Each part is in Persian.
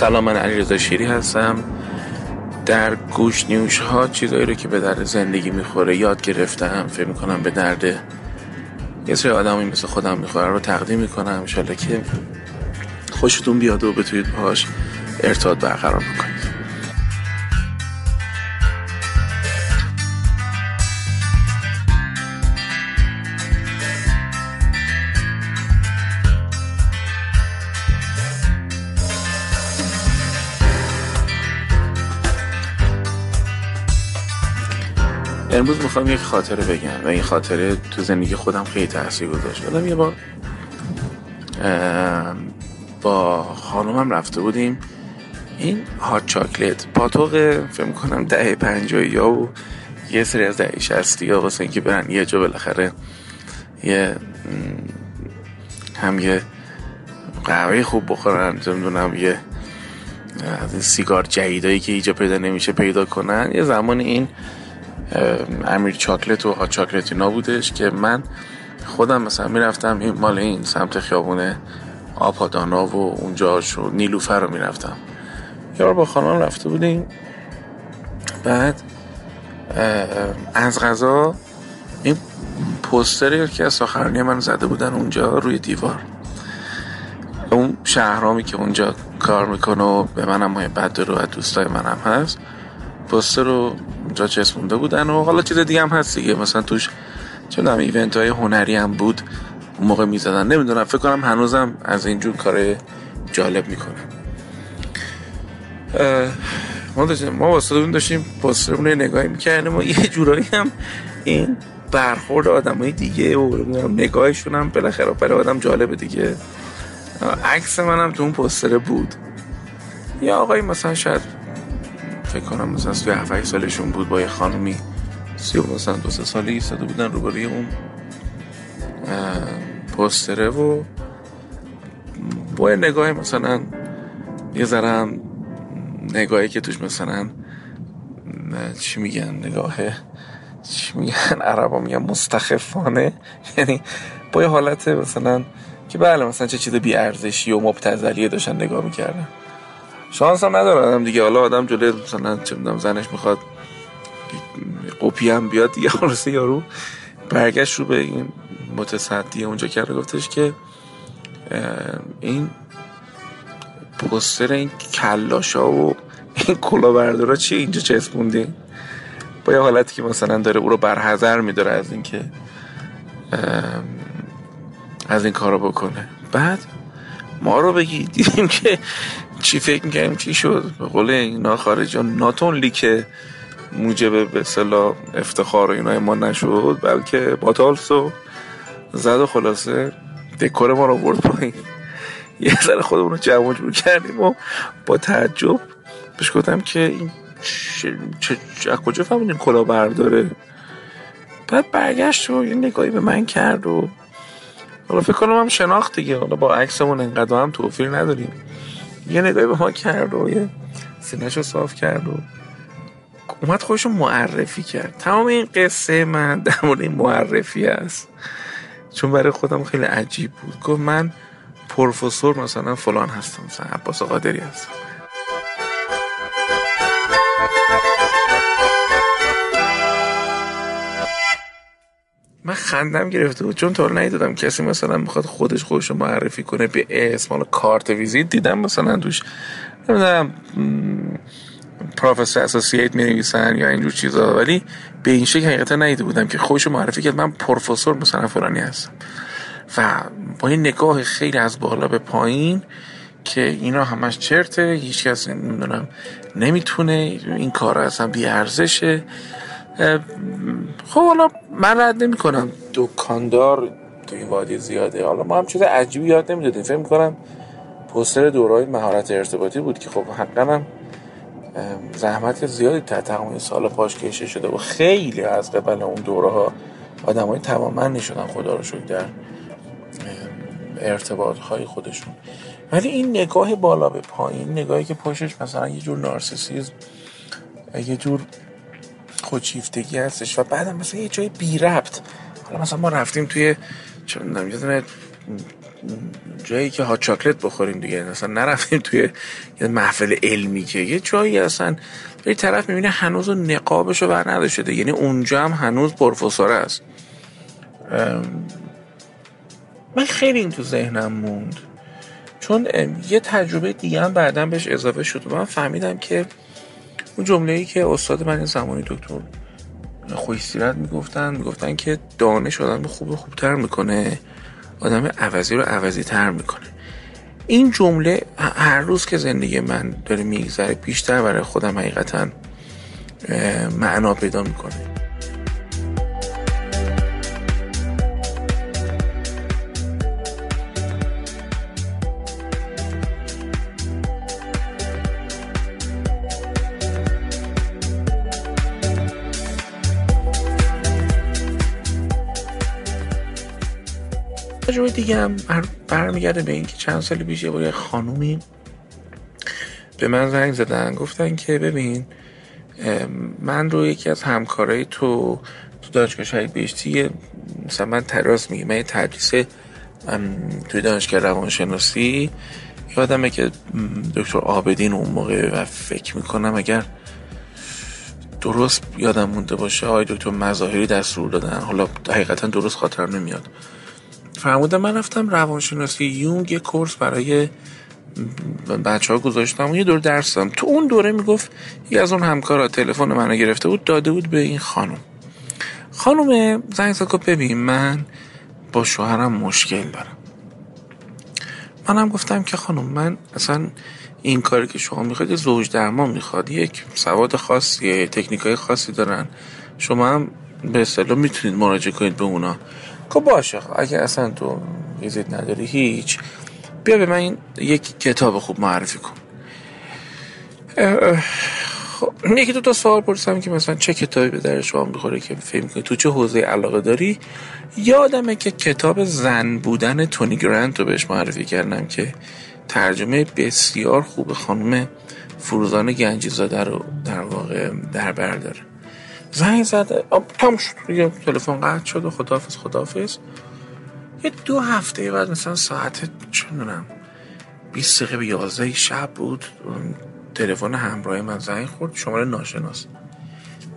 سلام من علی شیری هستم. در گوش نیوش ها چیزایی رو که به درد زندگی می‌خوره یاد گرفتم. فکر می‌کنم به درد یه سری آدمی مثل خودم می‌خوره رو تقدیم می‌کنم. انشالله که خوشتون بیاد و بتونید باهاش ارتباط برقرار بکنید. امروز می‌خوام یک خاطره بگم و این خاطره تو زندگی خودم خیلی تاثیر گذاشت. بدم یه بار با خانومم رفته بودیم این هات چاکلت پاتوق فکر می‌کنم ده پنجایی یا و یه سری از ده شستی یا واسه اینکه برن یه جا بالاخره یه هم یه قهوه خوب بخورن نمی‌دونم یه سیگار جدیدایی که ایجا پیدا نمیشه پیدا کنن. یه زمان این امیر چاکلت و هات چاکلت اینا بودش که من خودم مثلا می‌رفتم این مال این سمت خیابونه آپادانا و اونجا شو نیلوفر رو می‌رفتم. یه با خانم رفته بودیم. بعد از غذا این پوستری که از ساخرانی من زده بودن اونجا روی دیوار. اون شهرامی که اونجا کار می‌کنه و به منم محبت داره و دوستای منم هست پوستر رو اونجا چسبونده بودن و حالا چیز دیگه هم هست دیگه. مثلا توش چون هم ایونت های هنری هم بود اون موقع می‌زدن. نمی‌دونم فکر کنم هنوزم از اینجور کار جالب می‌کنه. ما داشتیم ما واسه داشتیم پوستر رو نگاهی می‌کردیم و یه جورایی هم این برخورد آدم های دیگه و نگاهشون هم بالاخره برای آدم جالبه دیگه. عکس منم تو اون پوستر بود. یا آقای مثلا شاید فکر کنم مثلا توی 7 سالشون بود با یه خانمی سی و مثلا دو سه سالی ایستاده بودن روبروی اون پوستره و با یه نگاه مثلا یه ذره نگاهی که توش مثلا چی میگن نگاه چی میگن عربا میگن مستخفانه. یعنی با یه حالت مثلا که بله مثلا چه چیز بی ارزشی و مبتذلیه داشتن نگاه می‌کردن. شانس هم نداره آدم دیگه. حالا آدم جلوی مثلا چه می‌دونم زنش می‌خواد قپی هم بیاد دیگه. خلاصه یارو برگشت رو به این متصدی اونجا کرده گفتش که این پوستر این کلاشا و این کلا بردارا چی اینجا چسبوندین با یه حالتی که مثلا داره او رو برحضر میداره از اینکه از این کارو بکنه. بعد ما رو بگی دیدیم که چی فکر می‌کنیم چی شد؟ به قول اینا خارجی ناتون لیکه موجب به صلاح افتخار و اینا ما نشد بلکه باتالس و زد و خلاصه دکور ما رو برد پایین. یه ذره خودمون رو جمع جور کردیم و با تعجب بهش گفتم که این چه از کجا فهمیدین کلا برداره؟ بعد برگشت و یه نگاهی به من کرد و حالا فکر کنم هم شناخت دیگه. حالا با عکسمون انقدر هم توفیر نداریم. یه نگاهی به ما کرد و یه سینش رو صاف کرد و اومد خودش معرفی کرد. تمام این قصه من در مورد این معرفی است. چون برای خودم خیلی عجیب بود. گفت من پروفسور مثلا فلان هستم مثلا عباس قادری هستم. من خندم گرفته بود. چون تا ندیدم کسی مثلا می‌خواد خودش خودش رو معرفی کنه به اسم حالا کارت ویزیت دیدم مثلا توش نمی‌دونم پروفسور اسوسییت می نویسن یا اینجور چیزا. ولی به این شکل حقیقتا ندیده بودم که خودش معرفی کرد. من پروفسور مثلا فلانی هستم. و با این نگاه خیلی از بالا به پایین که اینا همش چرته هیچ کس نمی‌دونم نمی‌تونه این کار اصلا بی ارزشه خب حالا من رد نمی کنم دکاندار تو این وادی زیاده. حالا ما هم چیز عجیبی یاد نمی‌دادیم. فکر کنم پوستر دورای مهارت ارتباطی بود که خب حقا هم زحمت زیادی تا تمام سال پاش کشه شده و خیلی از قبل اون دوره ها آدم های تماما شدن خدا رو شکر در ارتباط های خودشون. ولی این نگاه بالا به پایین نگاهی که پشتش مثلا یه جور نارسیسیزم یه جور خودشیفتگی هستش و بعدم مثلا یه جای بی ربط. حالا مثلا ما رفتیم توی چه یه جایی که ها چاکلت بخوریم دیگه. اصلا نرفتیم توی یه محفل علمی که یه جایی اصلا یه طرف می‌بینه هنوز نقابشو بر نداشته. یعنی اونجا هم هنوز پروفسور است. من خیلی این تو ذهنم موند. چون یه تجربه دیگه هم بعدا بهش اضافه شد. و من فهمیدم که اون جمله ای که استاد من زمانی دکتر خوش سیرت می‌گفتن می‌گفتن که دانش آدم خوب خوبتر می‌کنه آدم عوضی رو عوضی تر می‌کنه. این جمله هر روز که زندگی من داره میگذره بیشتر برای خودم حقیقتا معنا پیدا می‌کنه. دیگه هم برمیگرده به اینکه چند سال پیش یه خانومی به من زنگ زدن گفتن که ببین من رو یکی از همکارای تو تو دانشگاه شهید بهشتی مثلا من تراس میگه من تدریس توی دانشگاه روانشناسی یادمه که دکتر آبدین اون موقع و فکر می‌کنم اگر درست یادم مونده باشه آقای دکتر مظاهری دستور دادن. حالا حقیقتا درست خاطر نمیاد. فرمودم من رفتم روانشناسی یونگ یه کورس برای بچه ها گذاشتم و یه دور درس دادم. تو اون دوره می‌گفت یه از اون همکارا تلفن منو گرفته بود داده بود به این خانم. خانم زنگ زد ببین من با شوهرم مشکل دارم. منم گفتم که خانم من اصلا این کاری که شما می‌خواید زوج درمان می‌خواد. یک سواد خاصی تکنیک های خاصی دارن. شما هم به اصطلاح می‌تونید مراجعه کنید به اونا. خب باشه اگه اصلا تو ویزیت نداری هیچ. بیا به من یک کتاب خوب معرفی کن. خب یکی دو تا سوال پرسیدم که مثلا چه کتابی به در شما می‌خوره که فکر کنی تو چه حوزه علاقه داری؟ یادمه که کتاب زن بودن تونی گرانت رو بهش معرفی کردم که ترجمه بسیار خوب خانم فروزان گنجی زاده رو در واقع در بر داره. زنگ زده. تام شد. یه تلفن قطع شد و خدافز خدافز یه دو هفته بعد مثلا ساعت چندونم 20 دقیقه به 11 شب بود. تلفن همراه من زنگ خورد. شماره ناشناس.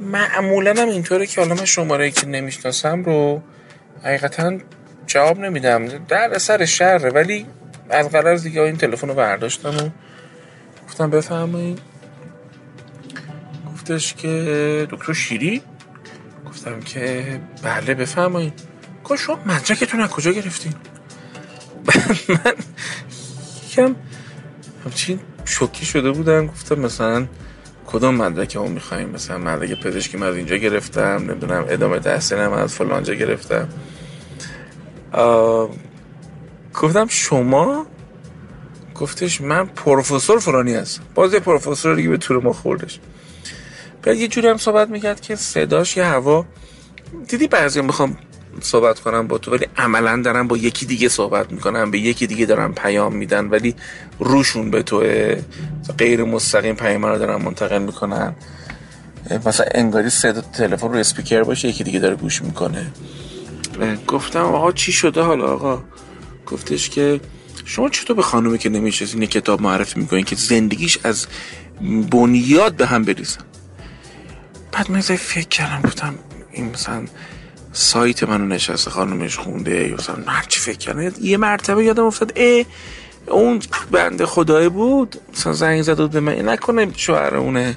معمولا هم اینطوره که حالا من شماره که نمی‌شناسم رو حقیقتا جواب نمیدم. در سر شهره ولی از قرار دیگه این تلفن رو برداشتم و گفتم بفرمایید. گفتش که دکتر شیری؟ گفتم که بله بفرمایید. گفت شما مدرکتون از کجا گرفتین؟ من یکم همچین شوکی شده بودم. گفتم مثلا کدام مدرک اون میخواییم مثلا مدرک پزشکی من از اینجا گرفتم نمی‌دونم ادامه تحصیلم از فلانجا گرفتم. گفتم شما؟ گفتش من پروفسور فلانی هستم. باز یه پروفسور دیگه به طور ما خوردش. بعد یه جوری هم صحبت می‌کرد که صداش یه هوا دیدی بعضی هم می‌خوام صحبت کنم با تو ولی عملا دارم با یکی دیگه صحبت می‌کنم به یکی دیگه دارم پیام میدن ولی روشون به تو غیر مستقیم پیام رو دارم منتقل می‌کنن. مثلا انگاری صدا تلفن رو اسپیکر باشه یکی دیگه داره گوش می‌کنه. گفتم آقا چی شده حالا آقا؟ گفتش که شما چطور به خانومی که نمیشه کتاب معرفی می‌کنین که زندگیش از بنیاد به هم بریزن بعد من فکر کردم گفتم این مثلا سایت منو نشسته خانمش خونده یا مثلا چی فکر کردم. یه مرتبه یادم افتاد ای اون بنده خدای بود. مثلا زنگ زد به من نکنه شوهر اونه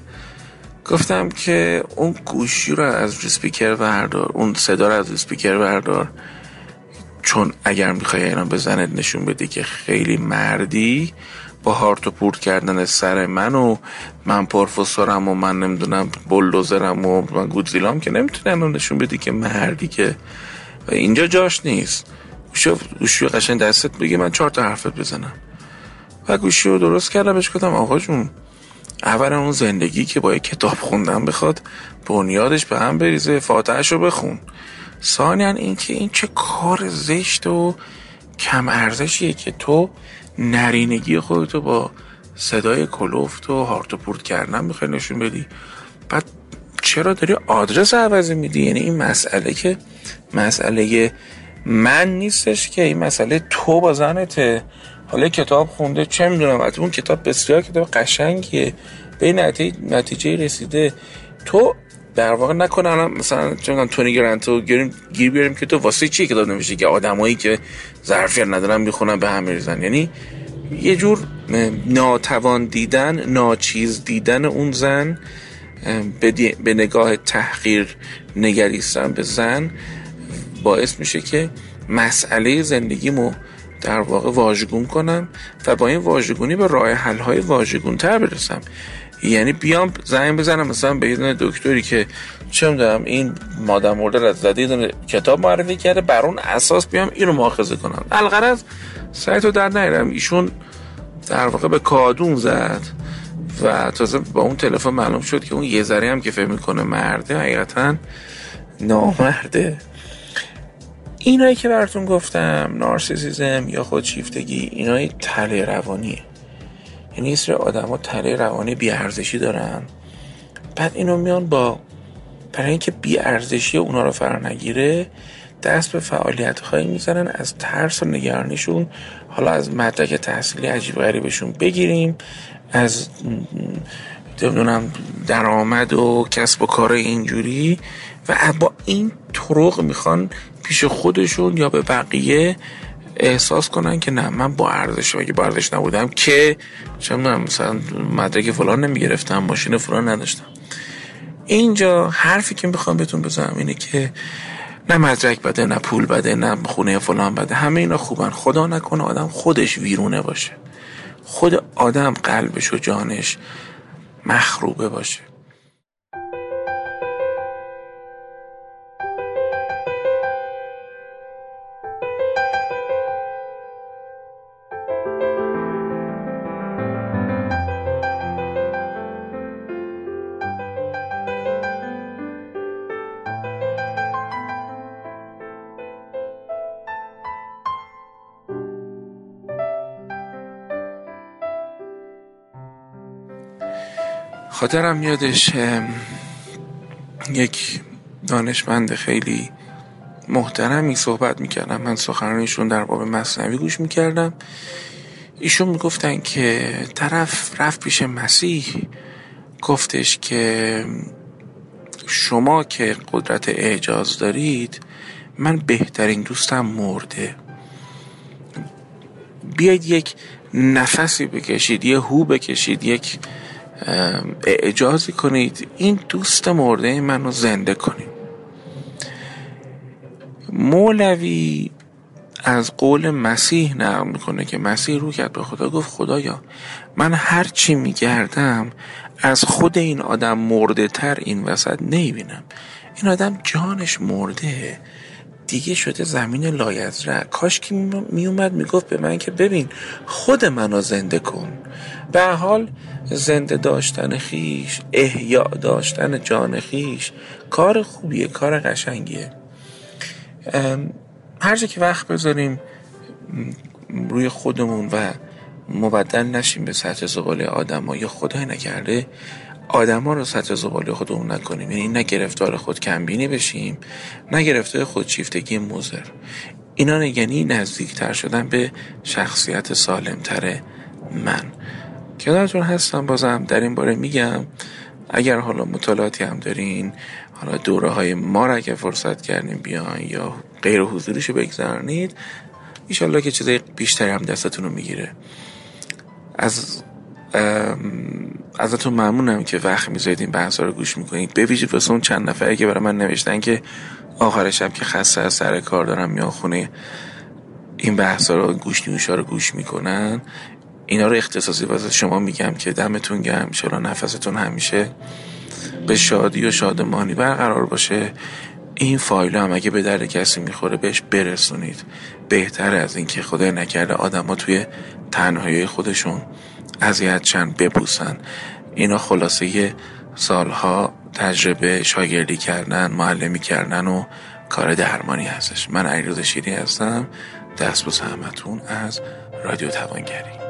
گفتم که اون گوشی رو از ریسپیکر بردار اون صدا رو از ریسپیکر بردار. چون اگر می‌خوای اینا به زنت نشون بدی که خیلی مردی. با هارت و پورت کردن سر من و من پروفسورم و من نمی‌دونم بلدوزرم و من گودزیلام که نمی‌تونه نشون بدی که مردی که اینجا جاش نیست. گوشی گوشی قشنگ دستت بگی من چهار تا حرفت بزنم. و گوشی رو درست کردم بهش گفتم آقا جون اولا اون زندگی که با کتاب خوندن بخواد بنیادش به هم بریزه فاتحش رو بخون. ثانیا این که این چه کار زشت و کم ارزشیه که تو نرینگی خودتو با صدای کلوفت و هارت و پورت کردن می‌خوای نشون بدی؟ بعد چرا داری آدرس عوضی میدی؟ یعنی این مسئله که مسئله من نیستش که این مسئله تو با زنته. حالا کتاب خونده چه می‌دونم؟ اون کتاب بسیار کتاب قشنگیه. به نتیجه رسیده. تو در واقع نکنه الان مثلا چون تونی گرانتو گیریم گیر بیاریم که تو واسه چی کتاب نمیشه که آدمایی که ظرفیت ندارن می‌خونن به هم میریزن؟ یعنی یه جور ناتوان دیدن ناچیز دیدن اون زن به نگاه تحقیر نگریستن به زن باعث میشه که مسئله زندگیمو در واقع واژگون کنم و با این واژگونی به راه حل های واژگون تر برسم. یعنی بیام زنگ بزنم مثلا به یه دکتری که چه می‌دونم این مادر مرده از زده کتاب معرفی کرده بر اون اساس بیام اینو مؤاخذه کنم. الغرض سعی تو در نیرم ایشون در واقع به کادون زد و تازه با اون تلفن معلوم شد که اون یه ذره هم که فکر می‌کنه مرده حقیقتا نامرده. اینایی که براتون گفتم نارسیسیزم یا خودشیفتگی اینای تله روانیه. یعنی یه سری آدم ها تله روانی بیارزشی دارن. بعد اینو میان با برای اینکه بیارزشی اونا رو فرا نگیره دست به فعالیت خواهی می‌زنن از ترس و نگرانیشون حالا از مدرک تحصیلی عجیب غریبشون بگیریم از نمی‌دونم درآمد و کسب و کار اینجوری و با این طرق می‌خوان پیش خودشون یا به بقیه احساس کنن که نه من با ارزش اگه با ارزش نبودم که چه مثلا مدرک فلان نمی‌گرفتم ماشین فلان نداشتم. اینجا حرفی که می‌خوام بهتون بزنم اینه که نه مدرک بده نه پول بده نه خونه فلان بده همه اینا خوبن. خدا نکنه آدم خودش ویرونه باشه. خود آدم قلبش و جانش مخروبه باشه. خاطرم یادش یک دانشمند خیلی محترمی صحبت می‌کردم. من سخنرانیشون در باب مصنوی گوش می‌کردم. ایشون می‌گفتن که طرف رفت پیش مسیح. گفتش که شما که قدرت اعجاز دارید من بهترین دوستم مرده. بیاید یک نفسی بکشید یه هو بکشید یک اعجازی کنید. این دوست مرده من رو زنده کنید مولوی از قول مسیح نقل می‌کنه که مسیح رو کرد به خدا گفت خدایا من هر چی میگردم از خود این آدم مرده تر این وسط نمی‌بینم. این آدم جانش مرده. دیگه شده زمین لایزره. کاش که میومد می‌گفت به من که ببین خود منو زنده کن. به حال زنده داشتن خیش احیاء داشتن جان خیش کار خوبیه کار قشنگیه. هر که وقت بذاریم روی خودمون و مبدل نشیم به سطح زباله آدم ها یا خدای نکرده آدما رو سطح زباله خودمون نکنیم. یعنی نه گرفتار خود کمبینی بشیم نه گرفتار خودشیفتگی موزر. اینا یعنی نزدیکتر شدن به شخصیت سالمتر من. کنارتون هستم؟ بازم در این باره میگم اگر حالا مطالعاتی هم دارین حالا دوره های ما را اگه فرصت کردیم بیان یا غیر حضوریشو بگذارنید ایشالله که چیزای بیشتری هم دستتون رو می‌گیره. از ازتون ممنونم که وقت می‌ذارید این بحثا رو گوش می‌کنید. به ویژه واسه اون چند نفره که برای من نوشتن که آخر شب که خسته از سر کار دارم میان خونه این بحثا رو گوش نیوشا رو گوش می‌کنن. اینا رو اختصاصی واسه شما میگم که دمتون گرم چرا نفستون همیشه به شادی و شادمانی برقرار باشه. این فایل هم اگه به در کسی می‌خوره بهش برسونید. بهتر از اینکه خدای نکرده آدما توی تنهایی خودشون اذیت چند ببوسن. اینا خلاصه سالها تجربه شاگردی کردن معلمی کردن و کار درمانی هستش. من علیرضا شیری هستم. دست بوس همتون از رادیو توانگری.